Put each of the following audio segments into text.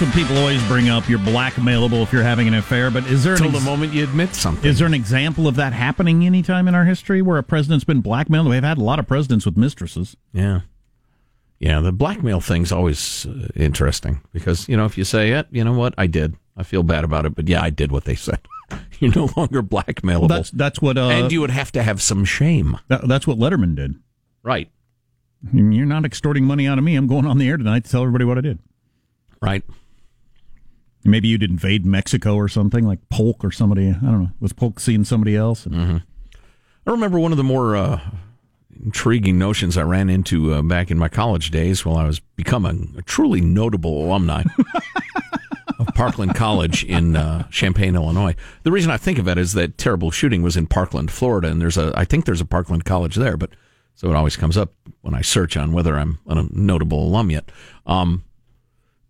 that's what people always bring up. You're blackmailable if you're having an affair. But is there Until an the moment you admit something. is there an example of that happening anytime in our history where a president's been blackmailed? We've had a lot of presidents with mistresses. Yeah. Yeah, the blackmail thing's always uh, interesting because, you know, if you say it, you know what, I did. I feel bad about it, but yeah, I did what they said. You're no longer blackmailable. That's that's what uh, and you would have to have some shame. that- that's what Letterman did. Right. You're not extorting money out of me. I'm going on the air tonight to tell everybody what I did. Right. Maybe you'd invade Mexico or something like Polk or somebody. I don't know. Was Polk seeing somebody else? I remember one of the more uh, intriguing notions I ran into uh, back in my college days while I was becoming a truly notable alumni of Parkland College in uh, Champaign, Illinois. The reason I think of it is that terrible shooting was in Parkland, Florida, and there's a I think there's a Parkland College there, but so it always comes up when I search on whether I'm a notable alum yet. Um,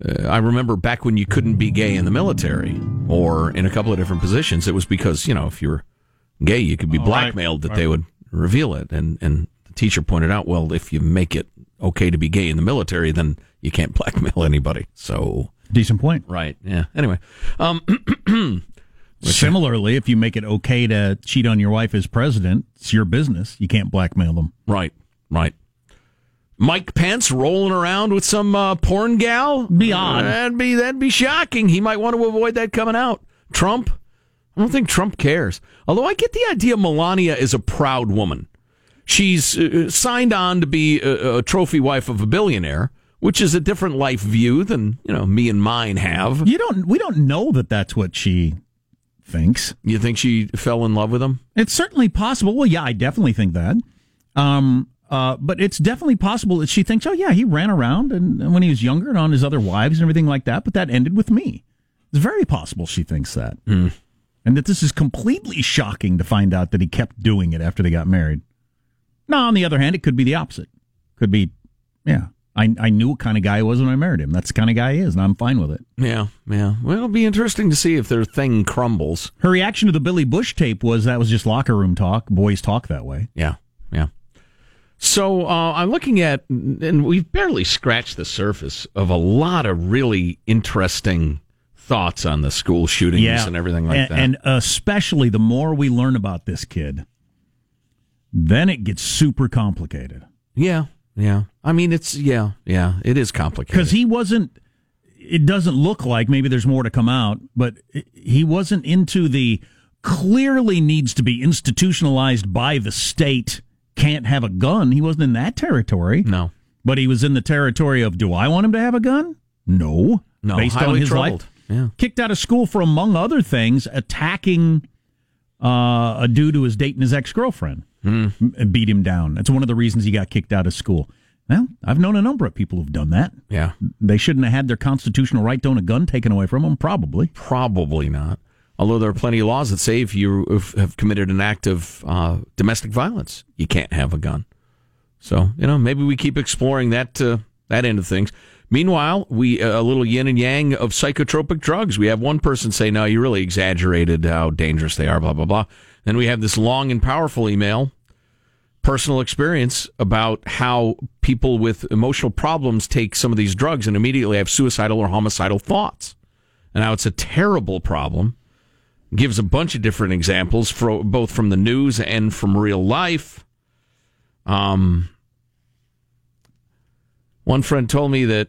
uh, I remember back when you couldn't be gay in the military or in a couple of different positions, it was because you know if you're gay, you could be Oh, right. blackmailed that they would reveal it. And and the teacher pointed out, well, if you make it okay to be gay in the military, then you can't blackmail anybody. So Decent point. right, yeah. Anyway, um, Similarly, if you make it okay to cheat on your wife as president, it's your business. You can't blackmail them. right, right. Mike Pence rolling around with some uh, porn gal? Beyond. That'd be that'd be shocking. He might want to avoid that coming out. Trump? I don't think Trump cares. Although I get the idea Melania is a proud woman. She's uh, signed on to be a, a trophy wife of a billionaire, which is a different life view than you know me and mine have. You don't. We don't know that that's what she thinks. You think she fell in love with him? It's certainly possible. Well, yeah, I definitely think that. Um, uh, but it's definitely possible that she thinks, oh yeah, he ran around and, and when he was younger and on his other wives and everything like that. But that ended with me. It's very possible she thinks that, and that this is completely shocking to find out that he kept doing it after they got married. Now, on the other hand, it could be the opposite. Could be, yeah. I I knew what kind of guy he was when I married him. That's the kind of guy he is, and I'm fine with it. Yeah, yeah. Well, it'll be interesting to see if their thing crumbles. Her reaction to the Billy Bush tape was that was just locker room talk. Boys talk that way. Yeah, yeah. So uh, I'm looking at, and we've barely scratched the surface of a lot of really interesting thoughts on the school shootings and everything like and, that. And especially the more we learn about this kid, then it gets super complicated. yeah, yeah. I mean, it's yeah, yeah. It is complicated Because he wasn't, it doesn't look like, maybe there's more to come out, but he wasn't into the clearly needs to be institutionalized by the state, can't have a gun. He wasn't in that territory. no, But he was in the territory of, do I want him to have a gun? No. no. Based on his troubled. life. Yeah, Kicked out of school for, among other things, attacking uh, a dude who was dating his ex girlfriend. Hmm. M- Beat him down. That's one of the reasons he got kicked out of school. Well, I've known a number of people who've done that. yeah. They shouldn't have had their constitutional right to own a gun taken away from them, probably. Probably not. Although there are plenty of laws that say if you have committed an act of uh, domestic violence, you can't have a gun. So you know, maybe we keep exploring that uh, that end of things. Meanwhile, we uh, a little yin and yang of psychotropic drugs. We have one person say, "No, you really exaggerated how dangerous they are." Blah blah blah. Then we have this long and powerful email, personal experience about how people with emotional problems take some of these drugs and immediately have suicidal or homicidal thoughts. And now it's a terrible problem. Gives a bunch of different examples, for, both from the news and from real life. Um, one friend told me that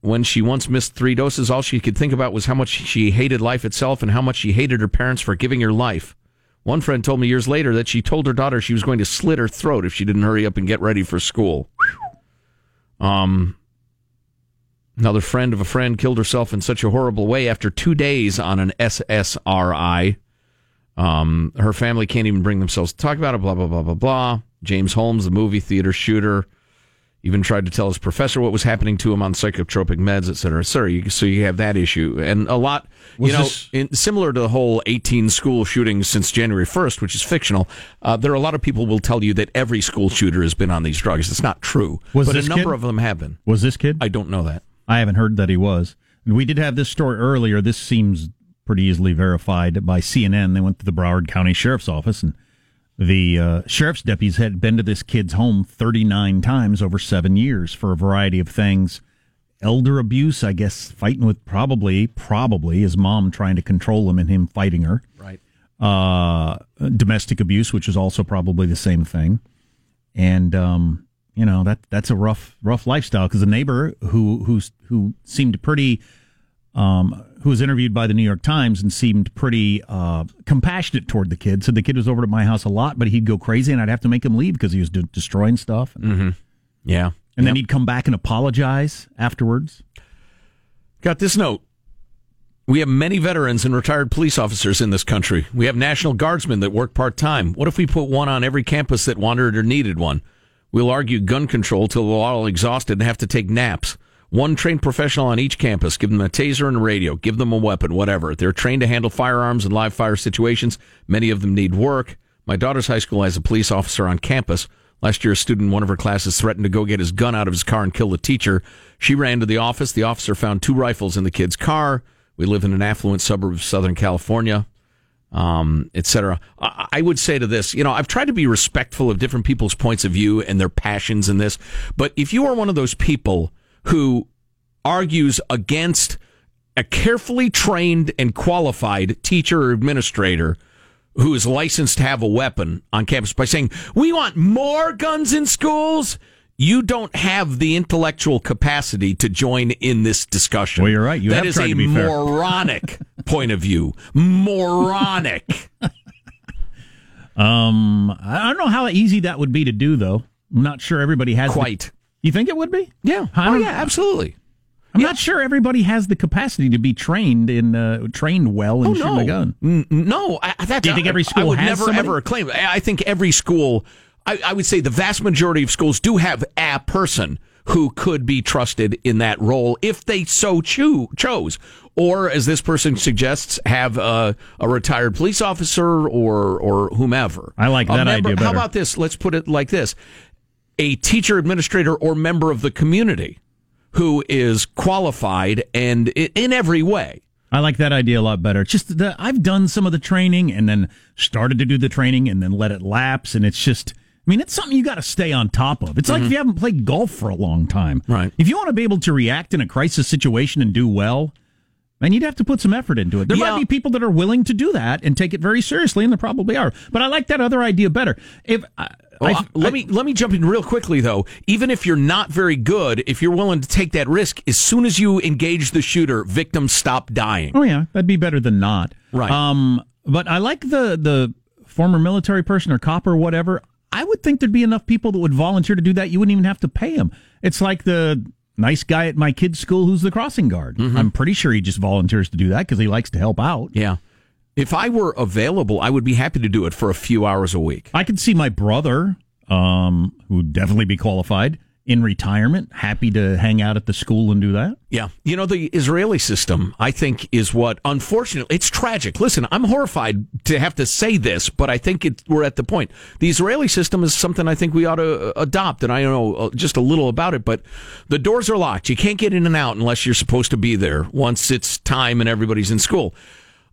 when she once missed three doses, all she could think about was how much she hated life itself and how much she hated her parents for giving her life. One friend told me years later that she told her daughter she was going to slit her throat if she didn't hurry up and get ready for school. Um, another friend of a friend killed herself in such a horrible way after two days on an SSRI. Um, her family can't even bring themselves to talk about it. Blah blah blah blah blah. James Holmes, the movie theater shooter, even tried to tell his professor what was happening to him on psychotropic meds, et cetera, et cetera. You, so you have that issue, and a lot, you know, this- in, similar to the whole 18 school shootings since January 1st, which is fictional. Uh, there are a lot of people will tell you that every school shooter has been on these drugs. It's not true, Was but a number kid- of them have been. Was this kid? I don't know that. I haven't heard that he was. And we did have this story earlier. This seems pretty easily verified by CNN. They went to the Broward County Sheriff's Office, and the uh, sheriff's deputies had been to this kid's home 39 times over seven years for a variety of things. elder abuse. I guess fighting with probably probably his mom trying to control him and him fighting her. Right. Uh, domestic abuse, which is also probably the same thing. And um, you know that that's a rough rough lifestyle because the neighbor who who's who seemed pretty um, who was interviewed by the New York Times and seemed pretty uh, compassionate toward the kid. Said the kid was over to my house a lot, but he'd go crazy and I'd have to make him leave because he was de- destroying stuff. Mm-hmm. Yeah. And then he'd come back and apologize afterwards. Got this note. We have many veterans and retired police officers in this country. We have National Guardsmen that work part time. What if we put one on every campus that wanted or needed one? We'll argue gun control till we're all exhausted and have to take naps. One trained professional on each campus. Give them a taser and a radio. Give them a weapon, whatever. They're trained to handle firearms and live fire situations. Many of them need work. My daughter's high school has a police officer on campus. Last year, a student in one of her classes threatened to go get his gun out of his car and kill the teacher. She ran to the office. The officer found two rifles in the kid's car. We live in an affluent suburb of Southern California, um, etc. I, I would say to this, you know, I've tried to be respectful of different people's points of view and their passions in this. But if you are one of those people who argues against a carefully trained and qualified teacher or administrator who is licensed to have a weapon on campus by saying, we want more guns in schools, you don't have the intellectual capacity to join in this discussion. Well, you're right. You that have is tried a to be fair. moronic point of view. Moronic. Um, I don't know how easy that would be to do, though. I'm not sure everybody has. the- Quite. you think it would be? Yeah. Oh, yeah, absolutely. I'm not sure everybody has the capacity to be trained in uh, trained well in Oh, shooting no. a gun. N- No, I, that, Do you think every school I would never somebody? ever claim. I think every school. I, I would say the vast majority of schools do have a person who could be trusted in that role if they so choo- chose, or as this person suggests, have a, a retired police officer or or whomever. I like that member- idea How about this? Let's put it like this: a teacher, administrator, or member of the community who is qualified and in every way. I like that idea a lot better. It's just that I've done some of the training and then started to do the training and then let it lapse, and it's just. I mean, it's something you got to stay on top of. It's like if you haven't played golf for a long time. Mm-hmm. Right. If you want to be able to react in a crisis situation and do well, then you'd have to put some effort into it. There Yeah. might be people that are willing to do that and take it very seriously, and there probably are. But I like that other idea better. If I, Well, I- uh, let me let me jump in real quickly though. Even if you're not very good, if you're willing to take that risk, as soon as you engage the shooter, victims stop dying. Oh yeah, that'd be better than not. Right. Um, but I like the the former military person or cop or whatever. Would think there'd be enough people that would volunteer to do that. You wouldn't even have to pay them. It's like the nice guy at my kid's school who's the crossing guard. Mm-hmm. I'm pretty sure he just volunteers to do that because he likes to help out. Yeah. If I were available, I would be happy to do it for a few hours a week. I could see my brother, um, who would definitely be qualified in retirement, happy to hang out at the school and do that. Yeah. You know, the Israeli system, I think, is what, unfortunately, it's tragic. Listen, I'm horrified to have to say this, but I think it, we're at the point. The Israeli system is something I think we ought to uh, adopt, and I know uh, just a little about it, but the doors are locked. You can't get in and out unless you're supposed to be there once it's time and everybody's in school.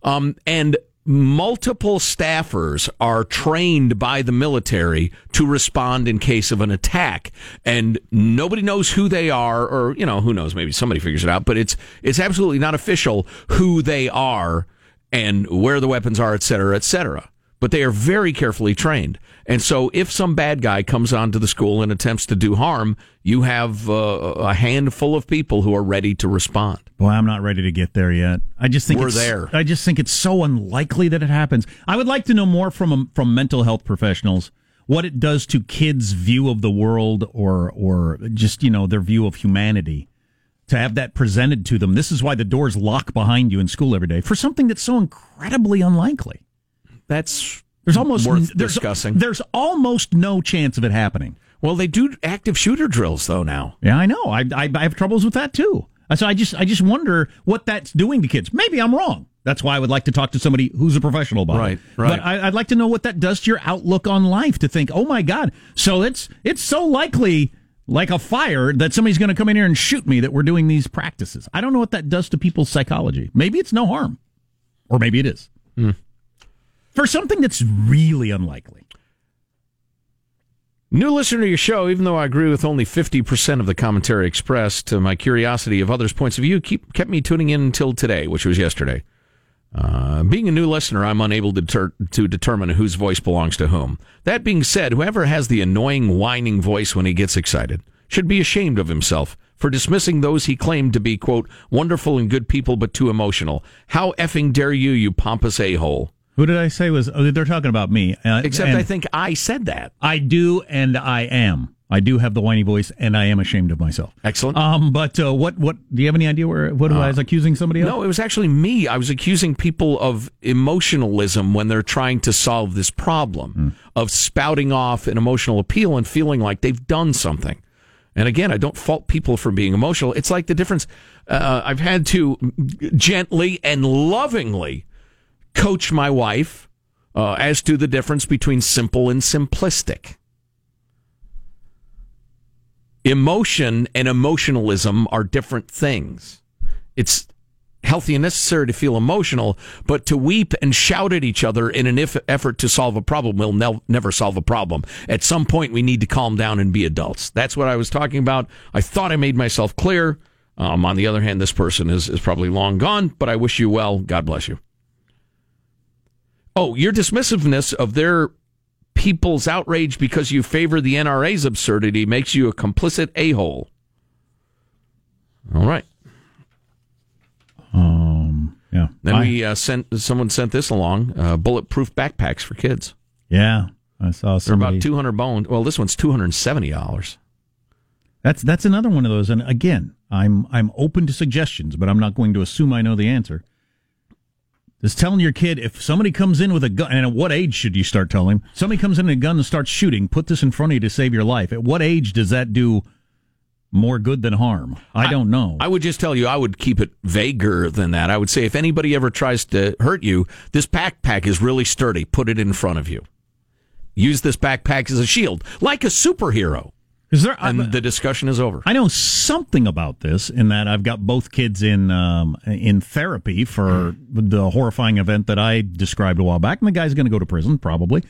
Um, and multiple staffers are trained by the military to respond in case of an attack. And nobody knows who they are or you know who knows maybe somebody figures it out but it's it's absolutely not official who they are and where the weapons are et cetera et cetera. But they are very carefully trained and so if some bad guy comes onto the school and attempts to do harm you have uh, a handful of people who are ready to respond Boy, I'm not ready to get there yet. I just think We're it's, there. I just think it's so unlikely that it happens. I would like to know more from um, from mental health professionals what it does to kids' view of the world or or just you know their view of humanity to have that presented to them. This is why the doors lock behind you in school every day for something that's so incredibly unlikely. that's There's almost worth there's, discussing. There's almost no chance of it happening. Well, they do active shooter drills though now. Yeah, I know. I, I I have troubles with that too. So I just I just wonder what that's doing to kids. Maybe I'm wrong. That's why I would like to talk to somebody who's a professional about Right, it. right. But I, I'd like to know what that does to your outlook on life. To think, oh my God, so it's it's so likely, like a fire, that somebody's going to come in here and shoot me. That we're doing these practices. I don't know what that does to people's psychology. Maybe it's no harm, or maybe it is. Hmm. For something that's really unlikely. New listener to your show, even though I agree with only 50% of the commentary expressed, uh, my curiosity of others' points of view keep, kept me tuning in until today, which was yesterday. Uh, being a new listener, I'm unable to, ter- to determine whose voice belongs to whom. That being said, whoever has the annoying whining voice when he gets excited should be ashamed of himself for dismissing those he claimed to be, quote, wonderful and good people but too emotional. How effing dare you, you pompous a hole? Who did I say was? Oh, they're talking about me. Uh, Except I think I said that. I do, and I am. I do have the whiny voice, and I am ashamed of myself. Excellent. Um, but uh, what? What? Do you have any idea where? What I was accusing somebody of? No, it was actually me. I was accusing people of emotionalism when they're trying to solve this problem of spouting off an emotional appeal and feeling like they've done something. And again, I don't fault people for being emotional. It's like the difference. Uh, I've had to gently and lovingly coach my wife uh, as to the difference between simple and simplistic. Emotion and emotionalism are different things. It's healthy and necessary to feel emotional, but to weep and shout at each other in an if- effort to solve a problem will ne- never solve a problem. At some point, we need to calm down and be adults. That's what I was talking about. I thought I made myself clear. Um, on the other hand, this person is, is probably long gone, but I wish you well. God bless you. Oh, your dismissiveness of their people's outrage because you favor the NRA's absurdity makes you a complicit a hole. All right. Um. Yeah. Then I- we uh, sent someone sent this along: uh, bulletproof backpacks for kids. Yeah. I saw They're about two hundred bones. Well, this one's two hundred and seventy dollars. That's that's another one of those. And again, I'm I'm open to suggestions, but I'm not going to assume I know the answer. Just telling your kid if somebody comes in with a gun, and at what age should you start telling him? Somebody comes in with a gun and starts shooting. Put this in front of you to save your life. At what age does that do more good than harm? I, don't know. I would just tell you, I would keep it vaguer than that. I would say, if anybody ever tries to hurt you, this backpack is really sturdy. Put it in front of you. Use this backpack as a shield, like a superhero. Is there? And the discussion is over. I know something about this in that I've got both kids in um, in therapy for the horrifying event that I described a while back, and the guy's going to go to prison probably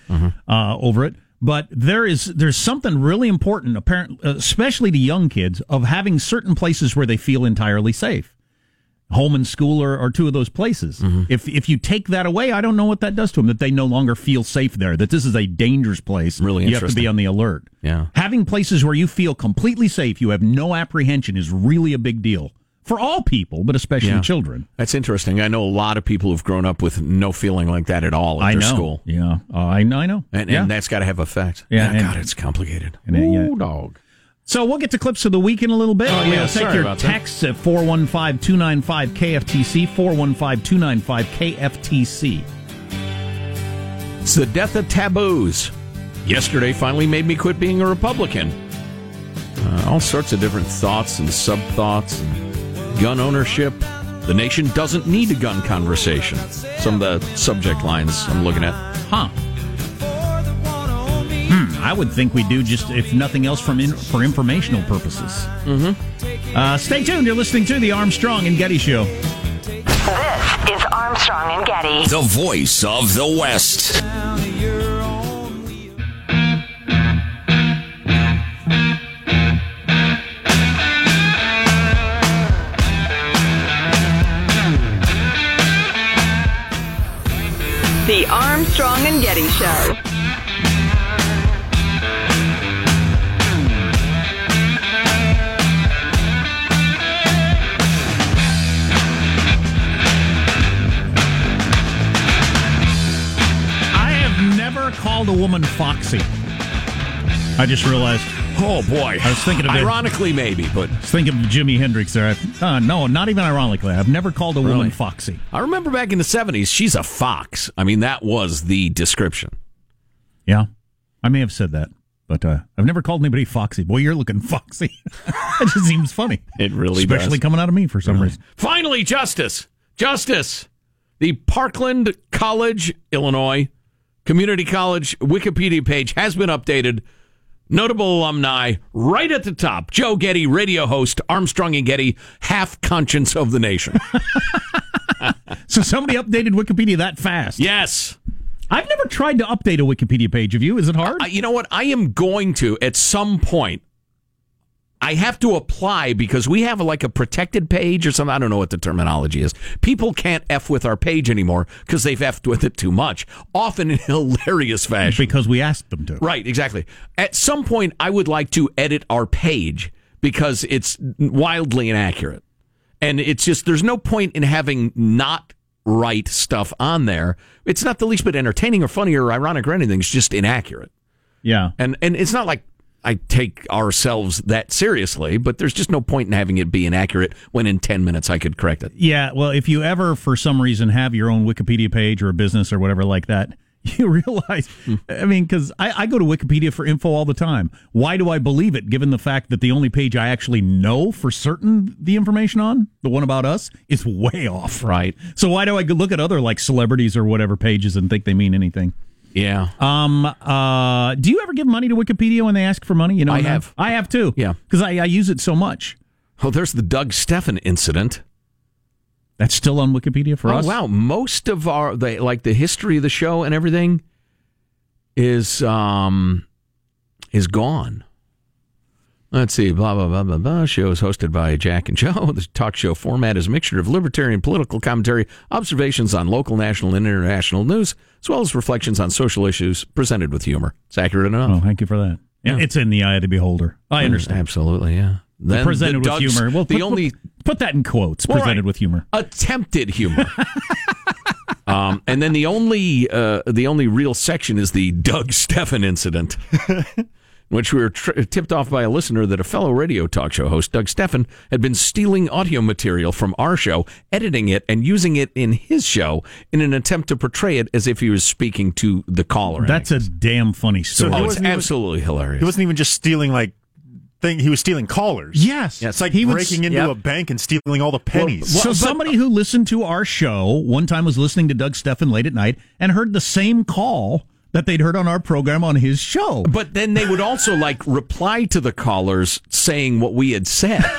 uh, over it. But there is there's something really important, apparent, especially to young kids, of having certain places where they feel entirely safe. Home and school are, are two of those places. If if you take that away, I don't know what that does to them. That they no longer feel safe there. That this is a dangerous place. Really you have to be on the alert. Yeah. Having places where you feel completely safe, you have no apprehension, is really a big deal for all people, but especially Yeah. children. That's interesting. I know a lot of people who've grown up with no feeling like that at all at I their know. school. Yeah, uh, I know. I know. And, yeah. and that's got to have effect. Yeah, and- God, it's complicated. And, uh, yeah. Ooh, dog. So we'll get to clips of the week in a little bit. Oh, yeah, we'll take your about that. texts at 415 295 KFTC, 415 295 KFTC. It's the death of taboos. Yesterday finally made me quit being a Republican. Uh, all sorts of different thoughts and sub thoughts. Gun ownership. The nation doesn't need a gun conversation. Some of the subject lines I'm looking at. Huh. I would think we do just, if nothing else, from in, for informational purposes. Mm-hmm. Uh, stay tuned. You're listening to the Armstrong and Getty Show. This is Armstrong and Getty. The voice of the West. The Armstrong and Getty Show. Foxy. I just realized. Oh boy. I was thinking of it. Ironically, maybe, but I was thinking of Jimi Hendrix there. Uh, no, not even ironically. I've never called a woman foxy. I remember back in the 70s, she's a fox. I mean, that was the description. Yeah, I may have said that, but uh, I've never called anybody foxy. Boy, you're looking foxy. that just seems funny. It really does. Especially does. coming out of me for some reason. Finally, justice. Justice. The Parkland College, Illinois Community College Wikipedia page has been updated. Notable alumni right at the top. Joe Getty, radio host, Armstrong and Getty, half conscience of the nation. So somebody updated Wikipedia that fast. yes. I've never tried to update a Wikipedia page. Have you? Is it hard? Uh, you know what? I am going to at some point. I have to apply because we have like a protected page or something. I don't know what the terminology is. People can't F with our page anymore because they've F'd with it too much, often in hilarious fashion. because we asked them to. Right, exactly. At some point, I would like to edit our page because it's wildly inaccurate. And it's just, there's no point in having not right stuff on there. It's not the least bit entertaining or funny or ironic or anything. It's just inaccurate. Yeah. And and it's not like I take ourselves that seriously, but there's just no point in having it be inaccurate when in 10 minutes I could correct it. Yeah, well, if you ever, for some reason, have your own Wikipedia page or a business or whatever like that, you realize, I mean, because I, I go to Wikipedia for info all the time. Why do I believe it, given the fact that the only page I actually know for certain the information on, the one about us, is way off? Right. So why do I look at other like celebrities or whatever pages and think they mean anything? Yeah. Um. Uh. Do you ever give money to Wikipedia when they ask for money? You know, I have. I have too. Yeah. Because I, I use it so much. Oh, there's the Doug Stephan incident. That's still on Wikipedia for oh, us. wow. Most of our, the, like the history of the show and everything is, um, is gone. Let's see, blah, blah, blah, blah, blah. Show is hosted by Jack and Joe. The talk show format is a mixture of libertarian political commentary, observations on local, national, and international news, as well as reflections on social issues presented with humor. It's accurate enough. Oh, thank you for that. Yeah, it's in the eye of the beholder. I understand. Absolutely, yeah. Then presented the with Doug's- humor. Well, the put, only put, put that in quotes. Well, presented right. with humor. attempted humor. um, and then the only uh, the only real section is the Doug Stephan incident, in which we were tr- tipped off by a listener that a fellow radio talk show host, Doug Stephan, had been stealing audio material from our show, editing it, and using it in his show in an attempt to portray it as if he was speaking to the caller. That's a damn funny story. oh, it's wasn't even- absolutely hilarious. He wasn't even just stealing like thing. He was stealing callers. yes. It's like he would- breaking into yep. a bank and stealing all the pennies. so somebody who listened to our show one time was listening to Doug Stephan late at night and heard the same call that they'd heard on our program on his show. But then they would also like reply to the callers saying what we had said.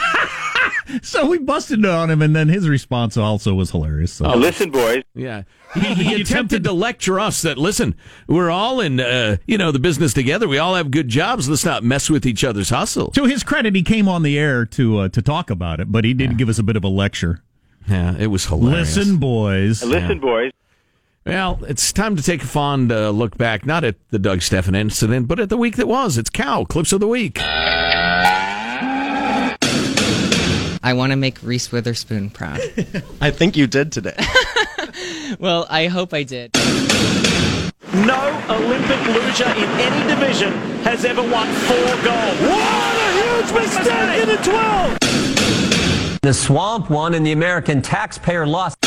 So we busted on him, and then his response also was hilarious. So. Listen, boys. Yeah. He, he attempted to lecture us that, listen, we're all in, uh, you know, the business together. We all have good jobs. Let's not mess with each other's hustle. To his credit, he came on the air to uh, to talk about it, but he did give us a bit of a lecture. Yeah, it was hilarious. Listen, boys. Listen, boys. Well, it's time to take a fond uh, look back, not at the Doug Stephan incident, but at the week that was. It's Cow, Clips of the Week. I want to make Reese Witherspoon proud. I think you did today. well, I hope I did. No Olympic loser in any division has ever won four gold. What a huge mistake in the 12! The swamp won and the American taxpayer lost.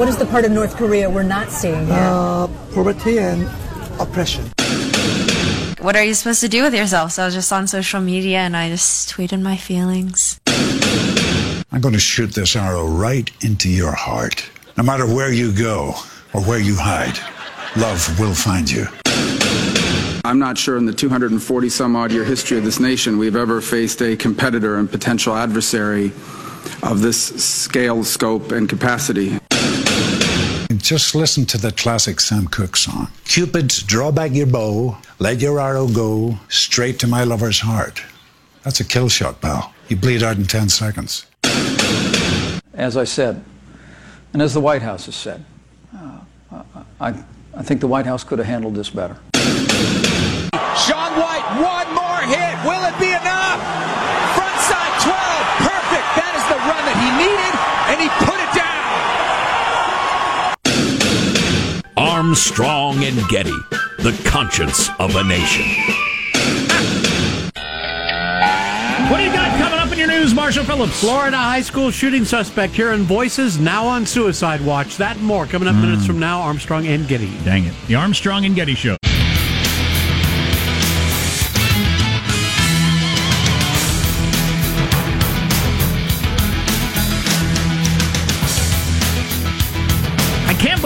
What is the part of North Korea we're not seeing here? Uh, poverty and oppression. What are you supposed to do with yourself? So I was just on social media and I just tweeted my feelings. I'm going to shoot this arrow right into your heart. No matter where you go or where you hide, love will find you. I'm not sure in the 240 some odd year history of this nation we've ever faced a competitor and potential adversary of this scale, scope, and capacity. Just listen to the classic Sam Cooke song. Cupid, draw back your bow, let your arrow go straight to my lover's heart. That's a kill shot, pal. You bleed out in 10 seconds. As I said, and as the White House has said, uh, I, I think the White House could have handled this better. Shaun White, one Armstrong and Getty, the conscience of a nation. What do you got coming up in your news, Marshall Phillips? Florida high school shooting suspect here hearing voices now on suicide watch. That and more coming up minutes hmm. from now. Armstrong and Getty. Dang it. The Armstrong and Getty Show.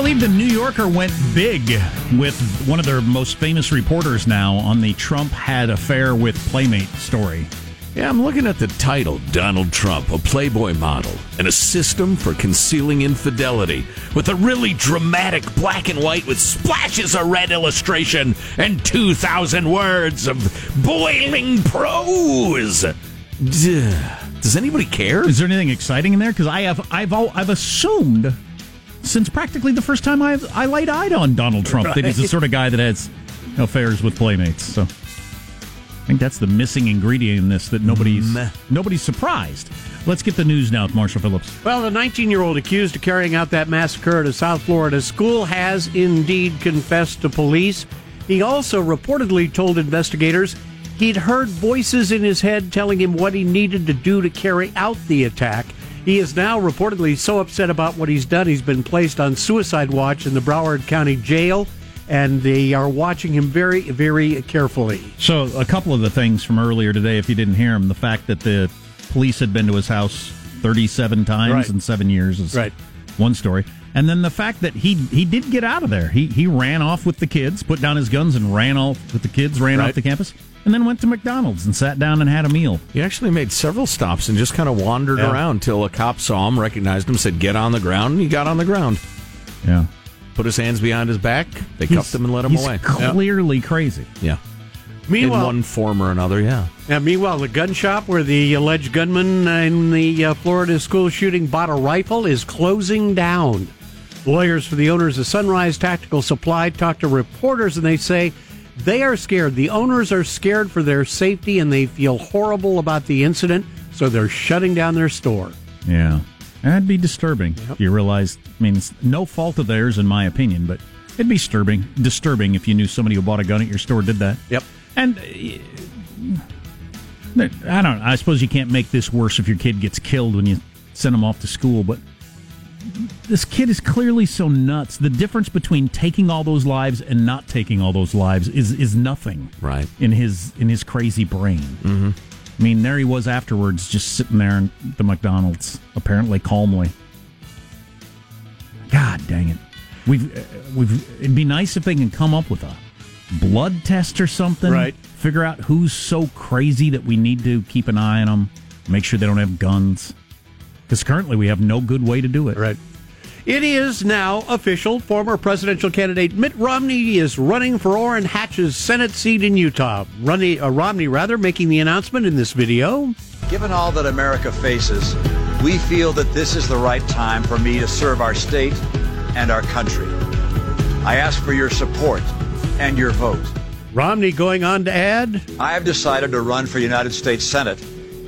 Believe the New Yorker went big with one of their most famous reporters now on the Trump had affair with Playmate story. Yeah, I'm looking at the title Donald Trump, a Playboy model, and a system for concealing infidelity with a really dramatic black and white with splashes of red illustration and 2,000 words of boiling prose. Does anybody care? Is there anything exciting in there? Because I have, I've, I've assumed since practically the first time I I laid eyed on Donald Trump that he's the sort of guy that has affairs with playmates. So I think that's the missing ingredient in this that nobody's nobody's surprised. Let's get the news now with Marshall Phillips. Well, the 19 year old accused of carrying out that massacre at a South Florida school has indeed confessed to police. He also reportedly told investigators he'd heard voices in his head telling him what he needed to do to carry out the attack. He is now reportedly so upset about what he's done, he's been placed on suicide watch in the Broward County Jail, and they are watching him very, very carefully. So a couple of the things from earlier today, if you didn't hear him, the fact that the police had been to his house 37 times Right. in seven years is Right. one story. And then the fact that he he did get out of there. He he ran off with the kids, put down his guns, and ran off with the kids, ran Right. off the campus, and then went to McDonald's and sat down and had a meal. He actually made several stops and just kind of wandered Yeah. around till a cop saw him, recognized him, said, Get on the ground, and he got on the ground. Yeah. Put his hands behind his back, they He's- cuffed him and let him he's away. Clearly crazy. Yeah. Meanwhile- in one form or another, yeah. Now, meanwhile, the gun shop where the alleged gunman in the uh, Florida school shooting bought a rifle is closing down. Lawyers for the owners of Sunrise Tactical Supply talked to reporters and they say they are scared. The owners are scared for their safety and they feel horrible about the incident, so they're shutting down their store. Yeah. That'd be disturbing. if You realize, I mean, it's no fault of theirs, in my opinion, but it'd be disturbing. Disturbing if you knew somebody who bought a gun at your store did that. Yep. And uh, I don't. I suppose you can't make this worse if your kid gets killed when you send him off to school, but this kid is clearly so nuts. The difference between taking all those lives and not taking all those lives is is nothing. Right. In his in his crazy brain. Mm-hmm. I mean, there he was afterwards, just sitting there in the McDonald's, apparently calmly. God dang it! We've uh, we've. It'd be nice if they can come up with a blood test or something. Right. Figure out who's so crazy that we need to keep an eye on them. Make sure they don't have guns. Because currently we have no good way to do it. Right. It is now official. Former presidential candidate Mitt Romney is running for Orrin Hatch's Senate seat in Utah. Romney, uh, Romney, rather, making the announcement in this video. Given all that America faces, we feel that this is the right time for me to serve our state and our country. I ask for your support and your vote. Romney going on to add I have decided to run for United States Senate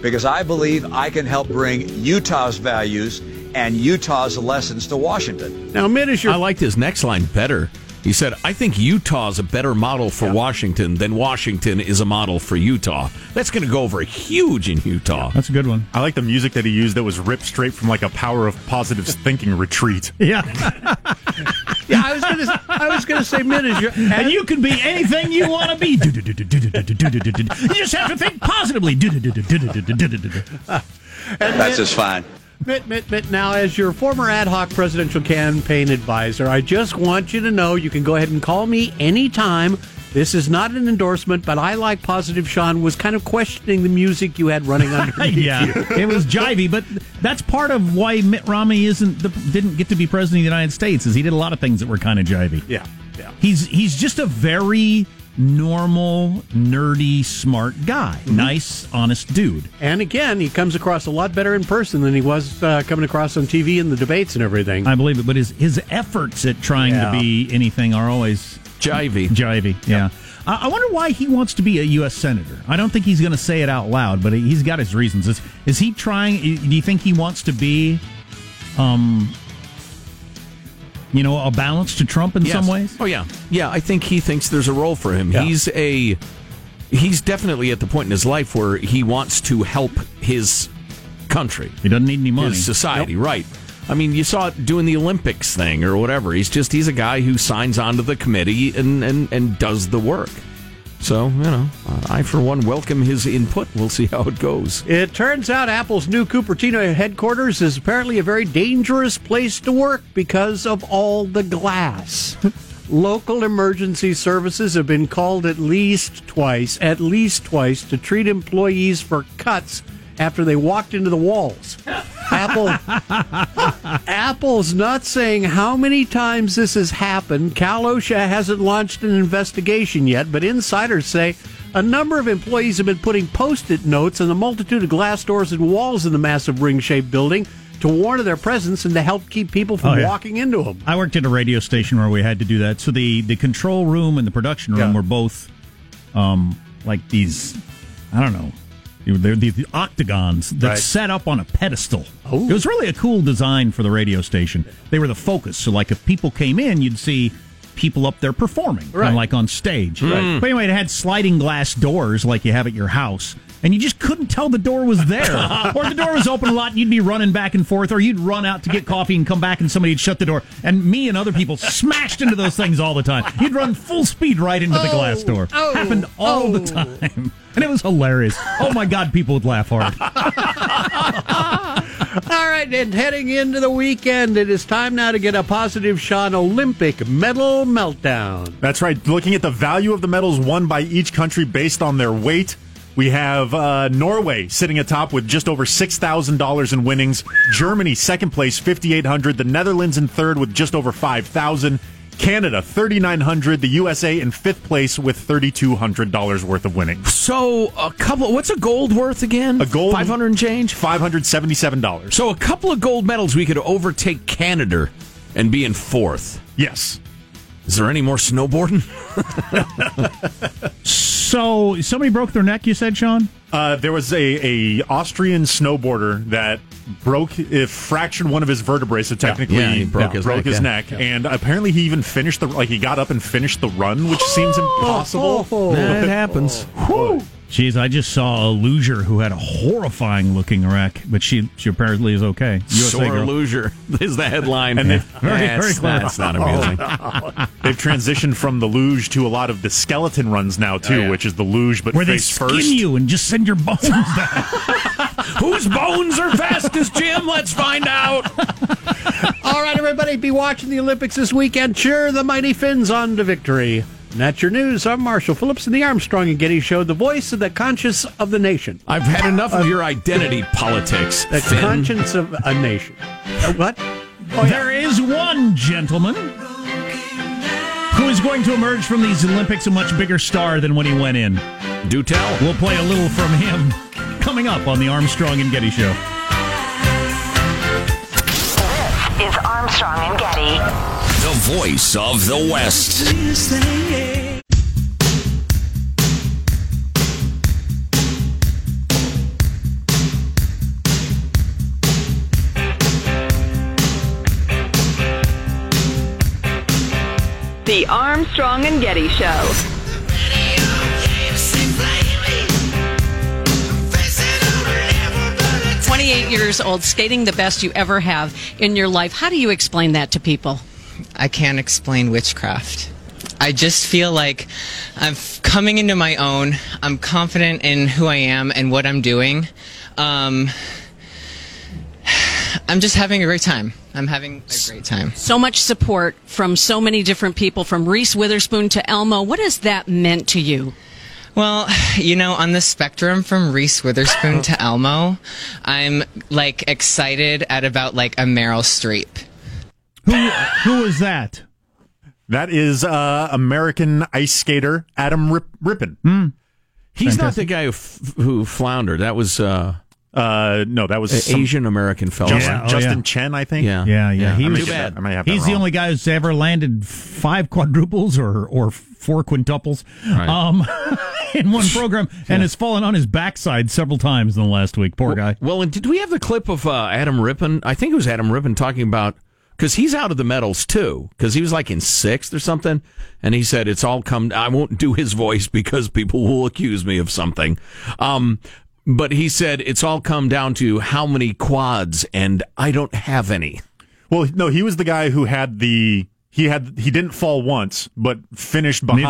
because I believe I can help bring Utah's values and Utah's lessons to Washington. Now, Mitt is your. I liked his next line better. He said, I think Utah's a better model for Washington than Washington is a model for Utah. That's going to go over huge in Utah. That's a good one. I like the music that he used that was ripped straight from like a power of positive thinking retreat. Yeah. Yeah, I was going to. I was going to say Mitt is your. and you can be anything you want to be. You just have to think positively. That's just fine. Mitt, Mitt, Mitt. Now, as your former ad hoc presidential campaign advisor, I just want you to know you can go ahead and call me anytime. This is not an endorsement, but I, like Positive Sean, was kind of questioning the music you had running underneath yeah, you. it was jivey, but that's part of why Mitt Romney isn't the, didn't get to be president of the United States. Is he did a lot of things that were kind of jivey. Yeah, yeah. He's he's just a very normal, nerdy, smart guy. Nice, honest dude. And again, he comes across a lot better in person than he was uh, coming across on TV in the debates and everything. I believe it, but his his efforts at trying Yeah. to be anything are always Jivey. jivey. Yeah. I I wonder why he wants to be a U.S. senator. I don't think he's going to say it out loud, but he's got his reasons. Is, is he trying? Do you think he wants to be, um, you know, a balance to Trump in Yes. some ways? Oh yeah, yeah. I think he thinks there's a role for him. Yeah. He's a he's definitely at the point in his life where he wants to help his country, He doesn't need any money. his society. Right. I mean, you saw it doing the Olympics thing or whatever. He's just he's a guy who signs on to the committee and and and does the work. So you know, I for one welcome his input. We'll see how it goes. It turns out Apple's new Cupertino headquarters is apparently a very dangerous place to work because of all the glass. local emergency services have been called at least twice, at least twice, to treat employees for cuts after they walked into the walls. Apple Apple's not saying how many times this has happened. Cal OSHA hasn't launched an investigation yet, but insiders say a number of employees have been putting post-it notes on the multitude of glass doors and walls in the massive ring-shaped building to warn of their presence and to help keep people from Oh, yeah. walking into them. I worked at a radio station where we had to do that. So the, the control room and the production room Yeah. were both um, like these, I don't know, they're the octagons that Right. set up on a pedestal. It was really a cool design for the radio station. They were the focus. So, like, if people came in, you'd see people up there performing, Right. like on stage. Right. But anyway, it had sliding glass doors like you have at your house. And you just couldn't tell the door was there. or the door was open a lot and you'd be running back and forth, or you'd run out to get coffee and come back and somebody'd shut the door. And me and other people smashed into those things all the time. You'd run full speed right into the glass oh. door. oh, Happened all the oh. time. And it was hilarious. Oh my God, people would laugh hard. All right, and heading into the weekend, it is time now to get a positive Sean Olympic medal meltdown. That's right. Looking at the value of the medals won by each country based on their weight. We have uh, Norway sitting atop with just over six thousand dollars in winnings. Germany second place, fifty eight hundred. The Netherlands in third with just over five thousand. Canada thirty nine hundred. The USA in fifth place with thirty two hundred dollars worth of winnings. So a couple. What's a gold worth again? A gold five hundred and change. Five hundred seventy seven dollars. So a couple of gold medals, we could overtake Canada and be in fourth. Yes. Is there any more snowboarding? So somebody broke their neck, you said, Sean? Uh, there was a, a Austrian snowboarder that broke, if fractured one of his vertebrae, so technically Yeah, he broke his neck, yeah. neck. And apparently he even finished the like he got up and finished the run, which seems impossible. That happens. Whew. Jeez, I just saw a loser who had a horrifying looking wreck, but she she apparently is okay. USA Sore girl. loser is the headline. And they- Very, that's, very clever. that's not amusing. They've transitioned from the luge to a lot of the skeleton runs now too, Oh, yeah. which is the luge but Where they skin first. you and just send your bones down. Whose bones are fastest, Jim? Let's find out. All right, everybody, be watching the Olympics this weekend. Cheer the mighty Finns on to victory. And that's your news. I'm Marshall Phillips in the Armstrong and Getty Show, the voice of the conscience of the nation. I've had enough of your identity politics. The Finn. conscience of a nation. Uh, what? There is one gentleman who is going to emerge from these Olympics a much bigger star than when he went in. Do tell. We'll play a little from him coming up on the Armstrong and Getty Show. Armstrong and Getty. The voice of the West. The Armstrong and Getty Show. Twenty-eight years old, skating the best you ever have in your life. How do you explain that to people? I can't explain witchcraft. I just feel like I'm coming into my own. I'm confident in who I am and what I'm doing. Um, I'm just having a great time. I'm having a great time. So much support from so many different people, from Reese Witherspoon to Elmo. What has that meant to you? Well, you know, on the spectrum from Reese Witherspoon to Elmo, I'm like excited at about like a Meryl Streep. Who who is that? That is uh, American ice skater Adam Rip- Rippon. Hmm. He's not the guy who, f- who floundered. That was uh, Uh, no, that was an some- Asian American fellow. Justin, Yeah, oh, Justin yeah. Chen, I think. Yeah. Yeah, yeah. He I might was get that- I might have that He's the wrong. only guy who's ever landed five quadruples or or four quintuples Right. um, in one program, and has fallen on his backside several times in the last week. Poor guy. Well, and did we have the clip of uh, Adam Rippon? I think it was Adam Rippon talking about because he's out of the medals too because he was like in sixth or something, and he said it's all come. I won't do his voice because people will accuse me of something. Um, but he said it's all come down to how many quads, and I don't have any. Well, no, he was the guy who had the he had he didn't fall once, but finished behind.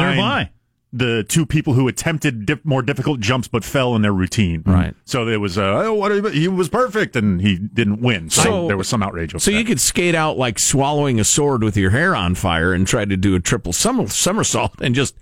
Neither have I. the two people who attempted dip, more difficult jumps but fell in their routine. Right. So there was, uh, oh, what, you- he was perfect and he didn't win. So, So- there was some outrage over So that. you could skate out like swallowing a sword with your hair on fire and try to do a triple somersault and just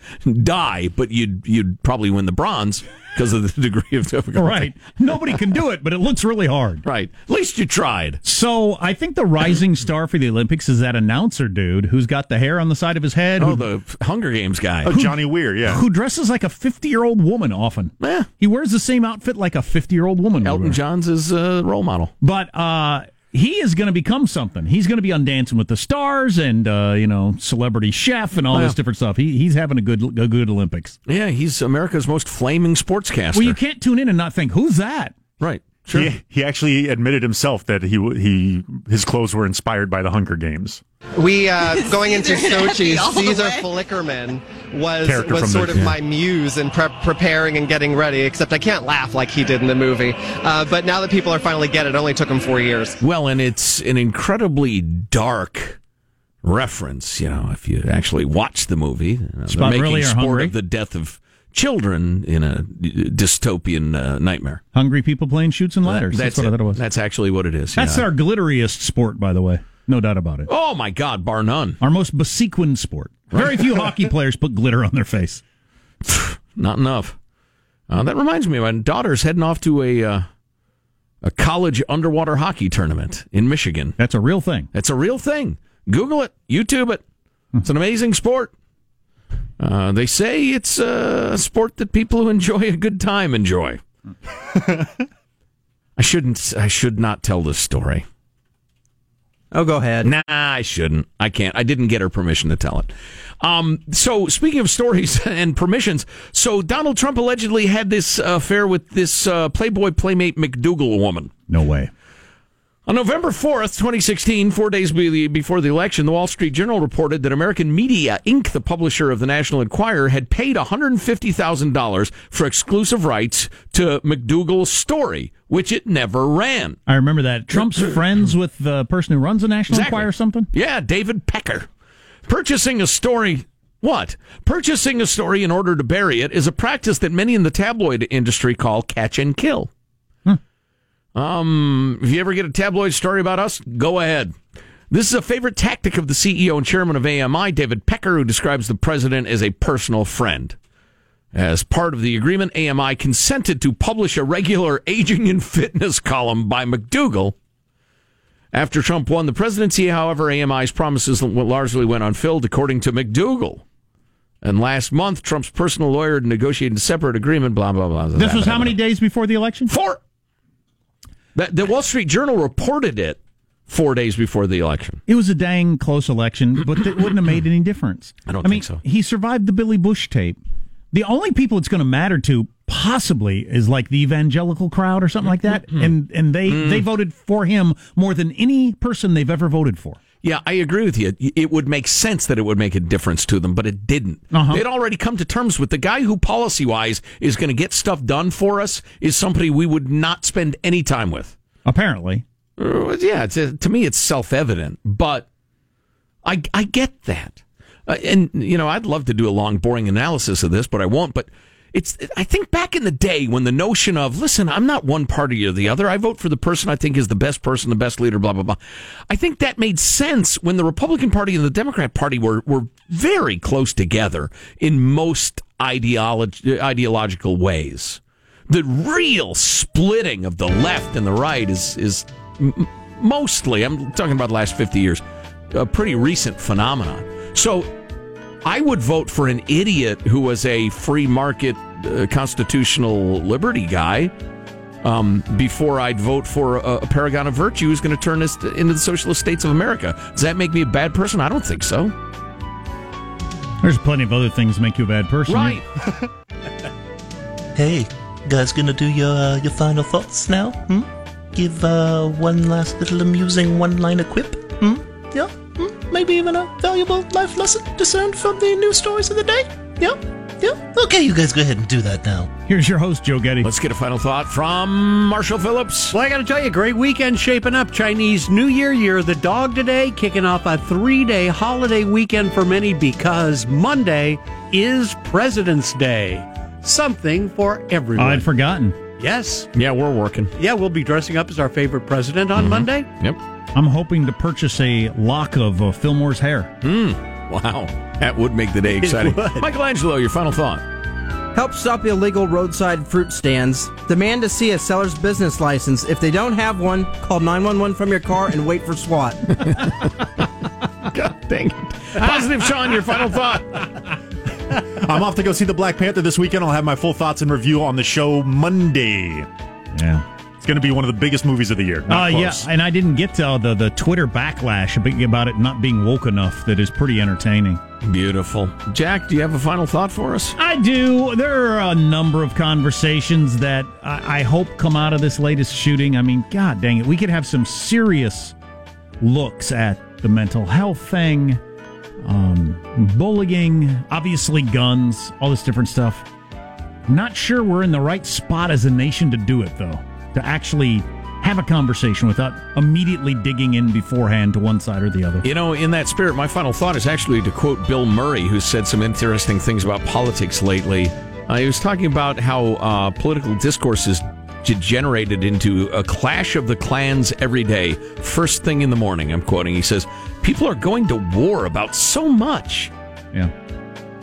die, but you'd you'd probably win the bronze because of the degree of difficulty. Right. Nobody can do it, but it looks really hard. Right. At least you tried. So I think the rising star for the Olympics is that announcer dude who's got the hair on the side of his head. Oh, who, the Hunger Games guy. oh, Johnny Weir, yeah. who dresses like a 50 year old woman often. Yeah. He wears the same outfit like a 50 year old woman. Elton. John's his uh, role model. But uh, he is going to become something. He's going to be on Dancing with the Stars and uh, you know Celebrity Chef and all Yeah. this different stuff. He, he's having a good a good Olympics. Yeah, he's America's most flaming sportscaster. Well, you can't tune in and not think who's that. right. Sure. He, he actually admitted himself that he he his clothes were inspired by the Hunger Games. We uh, going into Sochi. All the Caesar. Flickerman was Character was sort the- of yeah. my muse in prep preparing and getting ready. Except I can't laugh like he did in the movie. Uh, but now that people are finally get it, it only took him four years. Well, and it's an incredibly dark reference. You know, if you actually watch the movie, you know, they're making really sport hungry. of the death of children in a dystopian uh, nightmare. Hungry people playing shoots and ladders. That's, what I thought it was. That's actually what it is. That's yeah. our glitteriest sport, by the way. No doubt about it. Oh my God, bar none. Our most besequined sport. Very few hockey players put glitter on their face. Not enough. Uh, that reminds me, my daughter's heading off to a uh, a college underwater hockey tournament in Michigan. That's a real thing. That's a real thing. Google it, YouTube it. It's an amazing sport. Uh, they say it's a sport that people who enjoy a good time enjoy. I shouldn't. I should not tell this story. Oh, go ahead. Nah, I shouldn't. I can't. I didn't get her permission to tell it. Um, so, speaking of stories and permissions, so Donald Trump allegedly had this affair with this uh, Playboy Playmate McDougal woman. No way. On November 4th, 2016, four days before the election, the Wall Street Journal reported that American Media Inc., the publisher of the National Enquirer, had paid $150,000 for exclusive rights to McDougal's story, which it never ran. I remember that. Trump's friends with the person who runs the National Exactly. Enquirer or something? Yeah, David Pecker. Purchasing a story. What? Purchasing a story in order to bury it is a practice that many in the tabloid industry call catch and kill. Um, if you ever get a tabloid story about us, go ahead. This is a favorite tactic of the CEO and chairman of AMI, David Pecker, who describes the president as a personal friend. As part of the agreement, AMI consented to publish a regular aging and fitness column by McDougal. After Trump won the presidency, however, AMI's promises largely went unfilled, according to McDougal. And last month, Trump's personal lawyer negotiated a separate agreement, blah, blah, blah. This was how many days before the election? Four. The, the Wall Street Journal reported it four days before the election. It was a dang close election, but it wouldn't have made any difference. I don't I mean, think so. He survived the Billy Bush tape. The only people it's going to matter to possibly is like the evangelical crowd or something like that, Mm-hmm. and and they they voted for him more than any person they've ever voted for. Yeah, I agree with you. It would make sense that it would make a difference to them, but it didn't. Uh-huh. They'd already come to terms with the guy who, policy wise, is going to get stuff done for us is somebody we would not spend any time with. Apparently, Uh, yeah, it's, uh, to me, it's self evident, but I, I get that. Uh, and, you know, I'd love to do a long, boring analysis of this, but I won't. But it's, I think back in the day when the notion of, listen, I'm not one party or the other. I vote for the person I think is the best person, the best leader, blah, blah, blah. I think that made sense when the Republican Party and the Democrat Party were, were very close together in most ideology, ideological ways. The real splitting of the left and the right is, is mostly, I'm talking about the last 50 years, a pretty recent phenomenon. So I would vote for an idiot who was a free market uh, constitutional liberty guy um, before I'd vote for a, a paragon of virtue who's going to turn us into the socialist states of America. Does that make me a bad person? I don't think so. there's plenty of other things that make you a bad person. Right. Hey, guys, gonna do your uh, your final thoughts now? Hmm? Give uh, one last little amusing one-liner quip? Hmm? Yeah? Maybe even a valuable life lesson discerned from the news stories of the day? Yeah? Yeah, okay, you guys go ahead and do that now. Here's your host, Joe Getty. Let's get a final thought from Marshall Phillips. Well, I got to tell you, great weekend shaping up. Chinese New Year year, the dog today, kicking off a three day holiday weekend for many because Monday is President's Day. Something for everyone. I'd forgotten. Yes. Yeah, we're working. Yeah, we'll be dressing up as our favorite president on Mhm. Monday. Yep. I'm hoping to purchase a lock of uh, Fillmore's hair. Hmm. Wow. That would make the day exciting. Michael Angelo, your final thought. Help stop illegal roadside fruit stands. Demand to see a seller's business license. If they don't have one, call 911 from your car and wait for SWAT. God dang it. Positive Sean, your final thought. I'm off to go see the Black Panther this weekend. I'll have my full thoughts and review on the show Monday. Yeah. It's going to be one of the biggest movies of the year. Uh, Not yeah, and I didn't get to uh, the the Twitter backlash about it not being woke enough. That is pretty entertaining. Beautiful. Jack, do you have a final thought for us? I do. There are a number of conversations that I, I hope come out of this latest shooting. I mean, God dang it, we could have some serious looks at the mental health thing, um, bullying, obviously guns, all this different stuff. Not sure we're in the right spot as a nation to do it, though, to actually have a conversation without immediately digging in beforehand to one side or the other. You know, in that spirit, my final thought is actually to quote Bill Murray, who said some interesting things about politics lately. Uh, he was talking about how uh, political discourse is degenerated into a clash of the clans every day, first thing in the morning. I'm quoting. He says, People are going to war about so much. Yeah.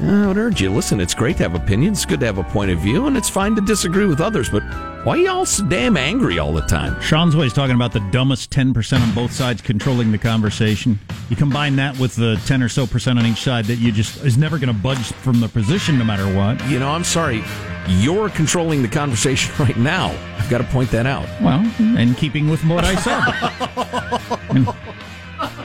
I would urge you, listen, it's great to have opinions, it's good to have a point of view, and it's fine to disagree with others, but why are you all so damn angry all the time? Sean's always talking about the dumbest 10% on both sides controlling the conversation. You combine that with the 10 or so percent on each side that you just is never going to budge from the position no matter what. You know, I'm sorry, you're controlling the conversation right now. I've got to point that out. Well, in keeping with what I said.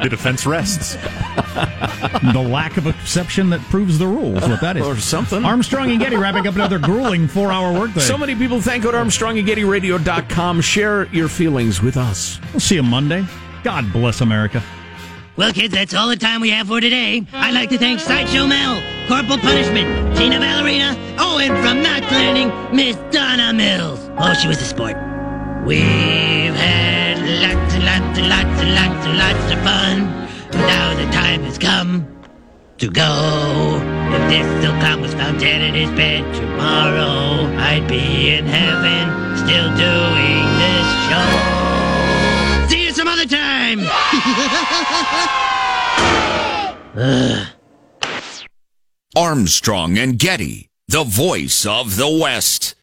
the defense rests. the lack of exception that proves the rules, what that is. Or something. Armstrong and Getty wrapping up another grueling four hour workday. So many people thank go to ArmstrongandGettyRadio.com. Share your feelings with us. We'll see you Monday. God bless America. Well, kids, that's all the time we have for today. I'd like to thank Sideshow Mel, Corporal Punishment, Tina Ballerina, oh, and from Knots Landing, Miss Donna Mills. Oh, she was a sport. We've had lots and lots and lots and lots and lots of fun. Now the time has come to go. If this cock was found dead in his bed tomorrow, I'd be in heaven still doing this show. See you some other time. Armstrong and Getty, the voice of the West.